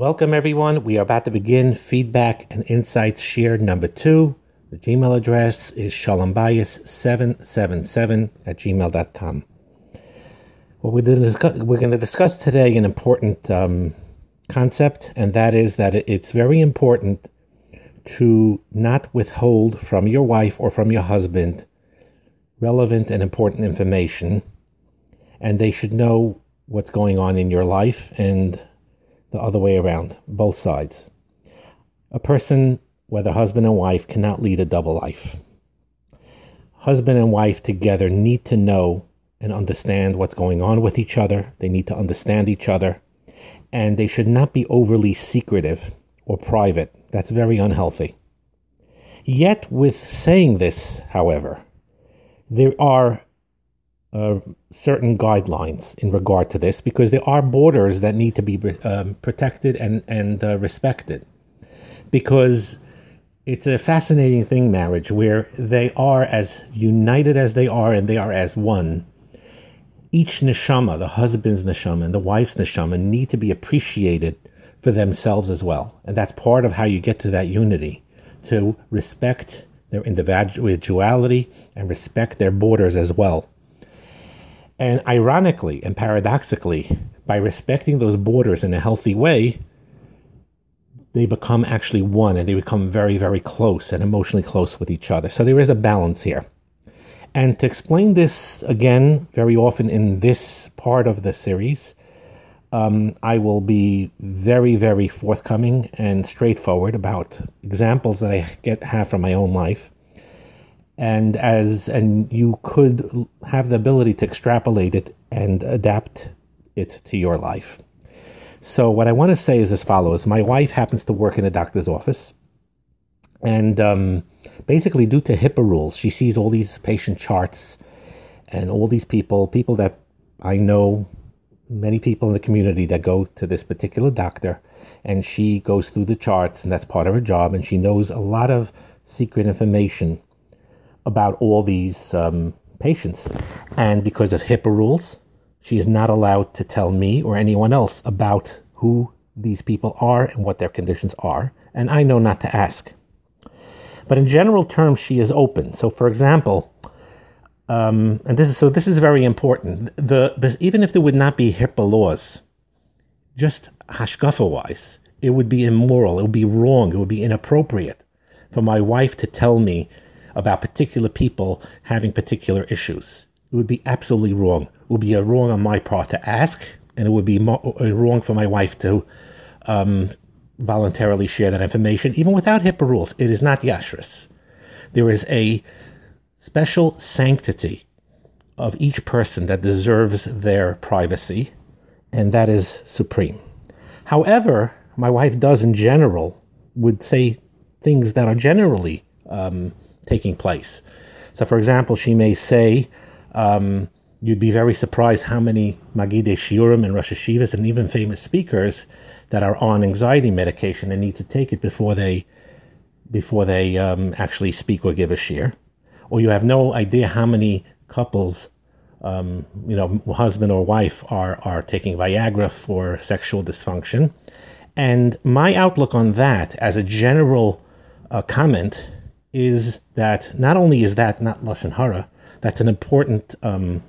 Welcome, everyone. We are about to begin feedback and insights shared number two. The Gmail address is shalombayis777 at gmail.com. Well, we're going, discuss, we're going to discuss today an important um, concept, and that is that it's very important to not withhold from your wife or from your husband relevant and important information, and they should know what's going on in your life and the other way around, both sides. A person, whether husband and wife, cannot lead a double life. Husband and wife together need to know and understand what's going on with each other. They need to understand each other. And they should not be overly secretive or private. That's very unhealthy. Yet, with saying this, however, there are uh, certain guidelines in regard to this because there are borders that need to be um, protected and and uh, respected. Because it's a fascinating thing marriage where they are as united as they are and they are as one. Each neshama the husband's neshama and the wife's neshama need to be appreciated for themselves as well. And that's part of how you get to that unity to respect their individuality and respect their borders as well and ironically and paradoxically, by respecting those borders in a healthy way, they become actually one and they become very, very close and emotionally close with each other. So there is a balance here. And to explain this again, very often in this part of the series, um, I will be very, very forthcoming and straightforward about examples that I get have from my own life and as and you could have the ability to extrapolate it and adapt it to your life. So what I want to say is as follows: My wife happens to work in a doctor's office, and um, basically, due to HIPAA rules, she sees all these patient charts and all these people, people that I know, many people in the community that go to this particular doctor, and she goes through the charts, and that's part of her job, and she knows a lot of secret information about all these um, patients. And because of HIPAA rules, she is not allowed to tell me or anyone else about who these people are and what their conditions are. And I know not to ask. But in general terms, she is open. So, for example, um, and this is so this is very important. The, even if there would not be HIPAA laws, just hashkafa wise, it would be immoral. It would be wrong. It would be inappropriate for my wife to tell me about particular people having particular issues. It would be absolutely wrong. It would be a wrong on my part to ask, and it would be wrong for my wife to um, voluntarily share that information, even without HIPAA rules. It is not yashrus. There is a special sanctity of each person that deserves their privacy, and that is supreme. However, my wife does in general would say things that are generally um, taking place. So, for example, she may say, um, you'd be very surprised how many Magide Shiurim and Roshei Yeshivas and even famous speakers that are on anxiety medication and need to take it before they before they um, actually speak or give a shiur. Or you have no idea how many couples, um, you know, husband or wife are are taking Viagra for sexual dysfunction. And my outlook on that, as a general uh, comment, is that not only is that not lashon hara, that's an important um,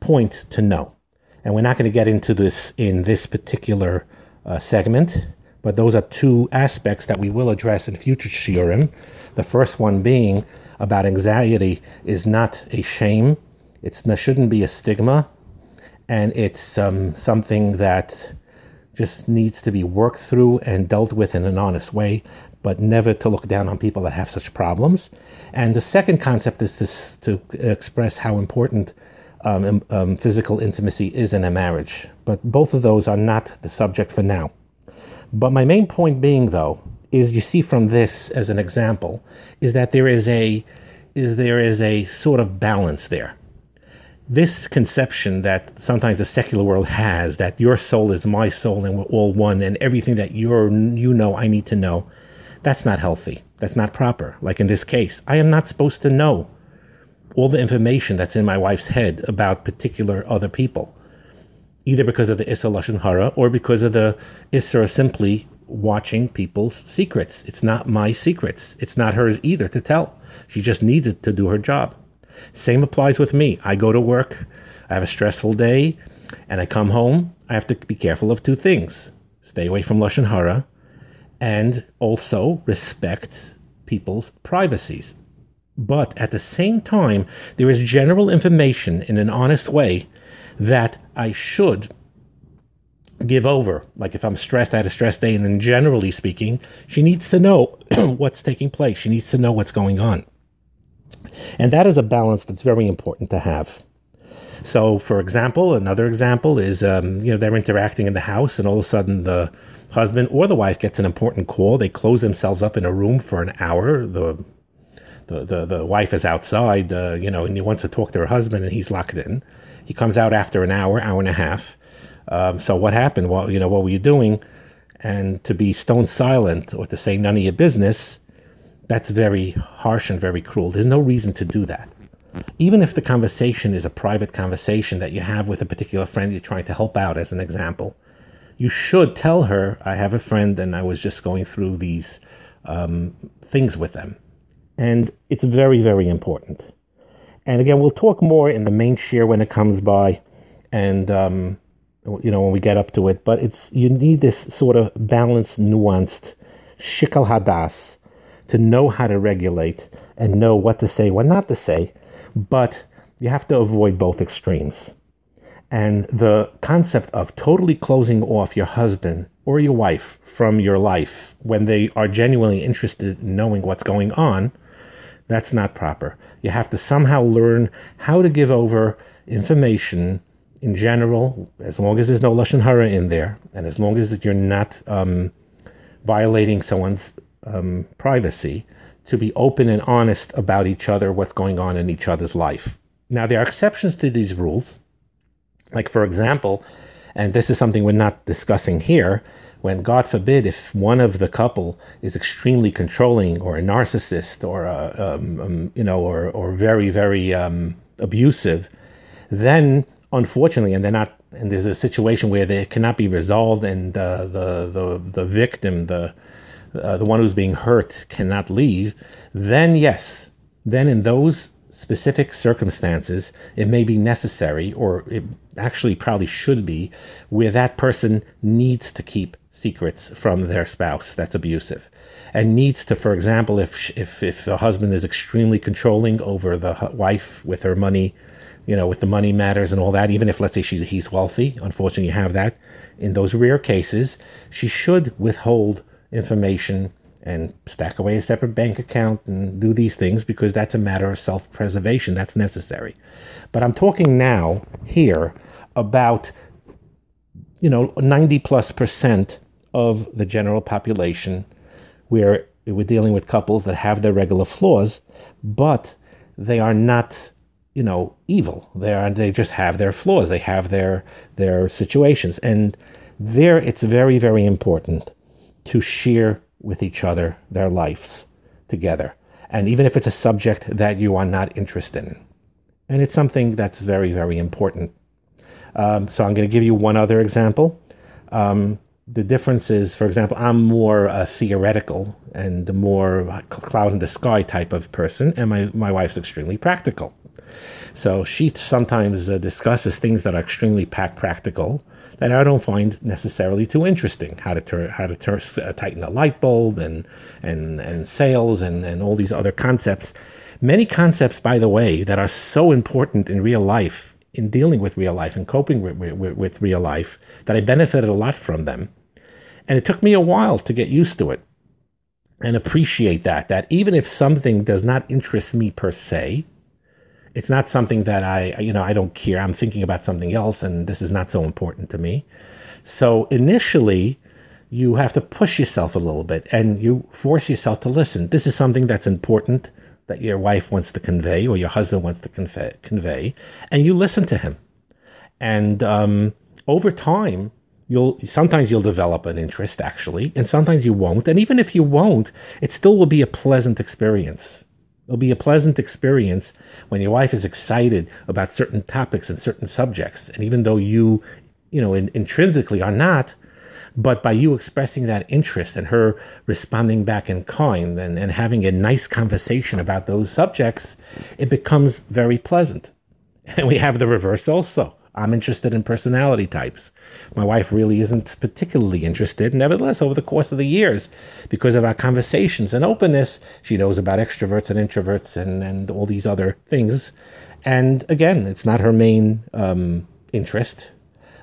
point to know, and we're not going to get into this in this particular uh, segment. But those are two aspects that we will address in future shiurim. The first one being about anxiety is not a shame; it's shouldn't be a stigma, and it's um, something that just needs to be worked through and dealt with in an honest way but never to look down on people that have such problems. And the second concept is this, to express how important um, um, physical intimacy is in a marriage. But both of those are not the subject for now. But my main point being, though, is you see from this as an example, is that there is a is there is a sort of balance there. This conception that sometimes the secular world has that your soul is my soul and we're all one and everything that you're you know I need to know that's not healthy. That's not proper. Like in this case, I am not supposed to know all the information that's in my wife's head about particular other people. either because of the issur Lashon Hara or because of the issur simply watching people's secrets. It's not my secrets. It's not hers either to tell. She just needs it to do her job. Same applies with me. I go to work, I have a stressful day, and I come home. I have to be careful of two things stay away from Lashon Hara and also respect people's privacies. But at the same time, there is general information in an honest way that I should give over. Like if I'm stressed, I had a stress day, and then generally speaking, she needs to know what's taking place. She needs to know what's going on. And that is a balance that's very important to have. So, for example, another example is um, you know they're interacting in the house, and all of a sudden the husband or the wife gets an important call. They close themselves up in a room for an hour. The the the, the wife is outside, uh, you know, and he wants to talk to her husband, and he's locked in. He comes out after an hour, hour and a half. Um, so what happened? Well, you know, what were you doing? And to be stone silent or to say none of your business, that's very harsh and very cruel. There's no reason to do that. Even if the conversation is a private conversation that you have with a particular friend you're trying to help out, as an example, you should tell her, I have a friend and I was just going through these um, things with them. And it's very, very important. And again, we'll talk more in the main shiur when it comes by, and um, you know when we get up to it. But it's you need this sort of balanced, nuanced shikal hadas to know how to regulate and know what to say, what not to say. But you have to avoid both extremes. And the concept of totally closing off your husband or your wife from your life when they are genuinely interested in knowing what's going on that's not proper. You have to somehow learn how to give over information in general, as long as there's no lashon hara in there, and as long as you're not um, violating someone's um, privacy, to be open and honest about each other, what's going on in each other's life. Now, there are exceptions to these rules. Like, for example, and this is something we're not discussing here, when God forbid if one of the couple is extremely controlling or a narcissist or a, um, um, you know or or very very um, abusive, then unfortunately, and they're not, and there's a situation where they cannot be resolved, and uh, the the the victim, the uh, the one who's being hurt, cannot leave. Then yes, then in those specific circumstances, it may be necessary, or it actually probably should be, where that person needs to keep secrets from their spouse that's abusive. And needs to for example if if if the husband is extremely controlling over the wife with her money you know with the money matters and all that even if let's say she's he's wealthy unfortunately you have that. In those rare cases she should withhold information and stack away a separate bank account and do these things because that's a matter of self-preservation that's necessary but i'm talking now here about you know 90 plus percent of the general population where we're dealing with couples that have their regular flaws, but they are not, you know, evil. They are they just have their flaws. They have their their situations. And there it's very, very important to share with each other their lives together. And even if it's a subject that you are not interested in. And it's something that's very, very important. Um, so I'm going to give you one other example. Um, the difference is, for example, I'm more uh, theoretical and the more cloud in the sky type of person, and my, my wife's extremely practical. So she sometimes uh, discusses things that are extremely practical that I don't find necessarily too interesting. How to turn, how to turn, uh, tighten a light bulb, and and and sales, and and all these other concepts. Many concepts, by the way, that are so important in real life in dealing with real life and coping with, with, with, real life that I benefited a lot from them. And it took me a while to get used to it and appreciate that, that even if something does not interest me per se, it's not something that I, you know, I don't care. I'm thinking about something else and this is not so important to me. So initially, you have to push yourself a little bit and you force yourself to listen. This is something that's important that your wife wants to convey or your husband wants to convey, convey and you listen to him. And um, over time, you'll sometimes you'll develop an interest actually, and sometimes you won't. And even if you won't, it still will be a pleasant experience. It'll be a pleasant experience when your wife is excited about certain topics and certain subjects. And even though you you know, in, intrinsically are not. But by you expressing that interest and her responding back in kind and, and having a nice conversation about those subjects, it becomes very pleasant. And we have the reverse also. I'm interested in personality types. My wife really isn't particularly interested. Nevertheless, over the course of the years, because of our conversations and openness, she knows about extroverts and introverts and, and all these other things. And again, it's not her main um, interest,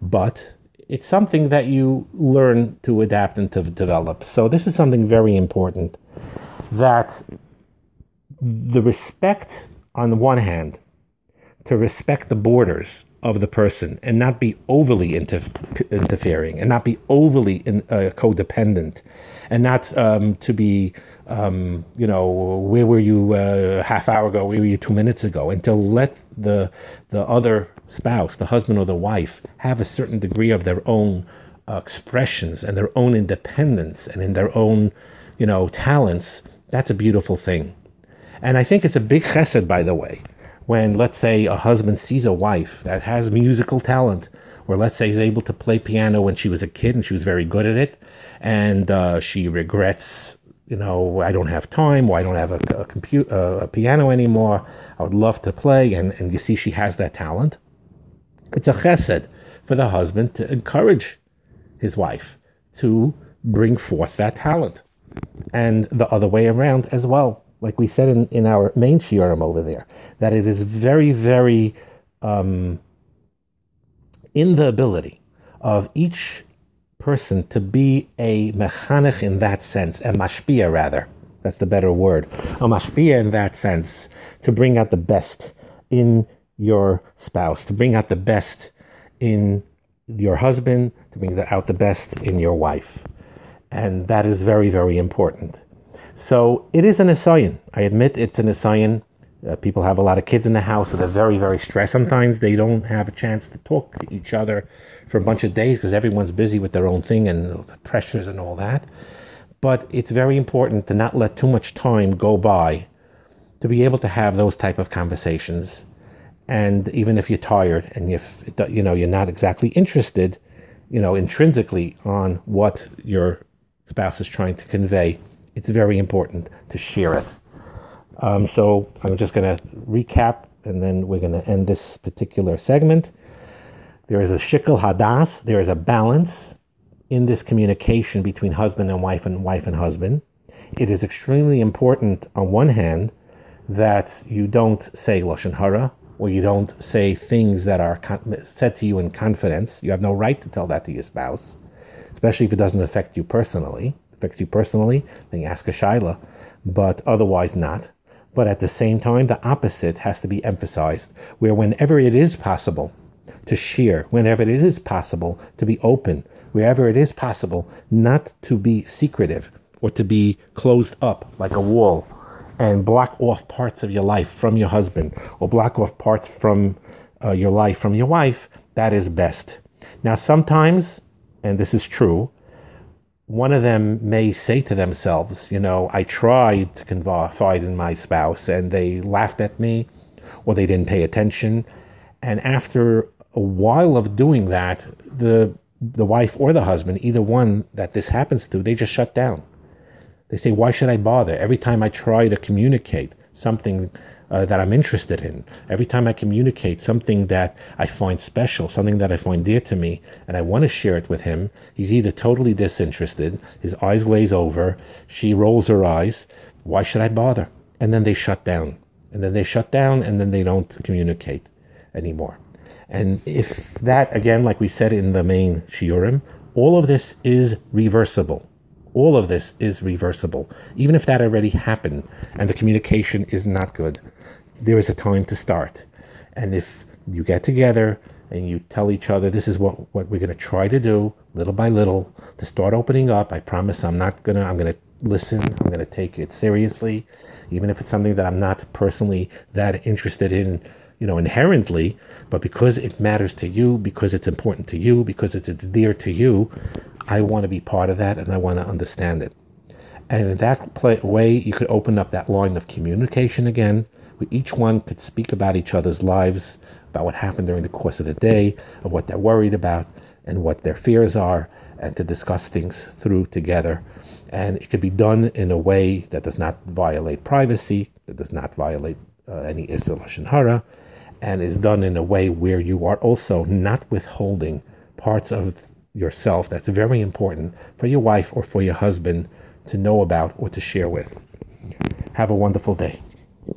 but it's something that you learn to adapt and to develop. So, this is something very important that the respect, on the one hand, to respect the borders of the person and not be overly interfering and not be overly in, uh, codependent and not um, to be um, you know where were you uh, half hour ago? Where were you two minutes ago? And to let the the other spouse the husband or the wife have a certain degree of their own uh, expressions and their own independence and in their own you know talents that's a beautiful thing. And i think it's a big chesed by the way when, let's say, a husband sees a wife that has musical talent, or let's say is able to play piano when she was a kid and she was very good at it, and uh, she regrets, you know, I don't have time, or I don't have a, a, uh, a piano anymore. I would love to play, and, and you see she has that talent. It's a chesed for the husband to encourage his wife to bring forth that talent, and the other way around as well like we said in, in our main shiurim over there, that it is very, very um, in the ability of each person to be a mechanech in that sense, a mashpia rather. That's the better word. A mashpia in that sense, to bring out the best in your spouse, to bring out the best in your husband, to bring out the best in your wife. And that is very, very important. So it is a nisayon. I admit it's a nisayon. Uh, people have a lot of kids in the house, so they're very, very stressed. Sometimes they don't have a chance to talk to each other for a bunch of days because everyone's busy with their own thing and pressures and all that. But it's very important to not let too much time go by to be able to have those type of conversations. And even if you're tired and if you know you're not exactly interested, you know intrinsically on what your spouse is trying to convey, it's very important to share it. Um, so I'm just going to recap and then we're going to end this particular segment. There is a shikkel hadas, there is a balance in this communication between husband and wife and wife and husband. It is extremely important, on one hand, that you don't say lashon hara or you don't say things that are said to you in confidence. You have no right to tell that to your spouse, especially if it doesn't affect you personally affects you personally, then you ask a shaila, but otherwise not. But at the same time, the opposite has to be emphasized, where whenever it is possible to share, whenever it is possible to be open, wherever it is possible not to be secretive or to be closed up like a wall and block off parts of your life from your husband or block off parts from uh, your life from your wife, that is best. Now, sometimes, and this is true, one of them may say to themselves, you know, I tried to confide in my spouse and they laughed at me or they didn't pay attention. And after a while of doing that, the the wife or the husband, either one that this happens to, they just shut down. They say, Why should I bother? Every time I try to communicate something uh, that I'm interested in. Every time I communicate something that I find special, something that I find dear to me, and I want to share it with him, he's either totally disinterested, his eyes glaze over, she rolls her eyes. Why should I bother? And then they shut down. And then they shut down, and then they don't communicate anymore. And if that, again, like we said in the main shiurim, all of this is reversible. All of this is reversible, even if that already happened and the communication is not good there is a time to start. And if you get together and you tell each other this is what, what we're going to try to do little by little to start opening up, I promise I'm not going to, I'm going to listen, I'm going to take it seriously, even if it's something that I'm not personally that interested in, you know, inherently, but because it matters to you, because it's important to you, because it's, it's dear to you, I want to be part of that and I want to understand it. And in that play, way, you could open up that line of communication again where each one could speak about each other's lives, about what happened during the course of the day, of what they're worried about, and what their fears are and to discuss things through together. And it could be done in a way that does not violate privacy, that does not violate uh, any issur Lashon Hara, and is done in a way where you are also not withholding parts of yourself that's very important for your wife or for your husband to know about or to share with. Have a wonderful day.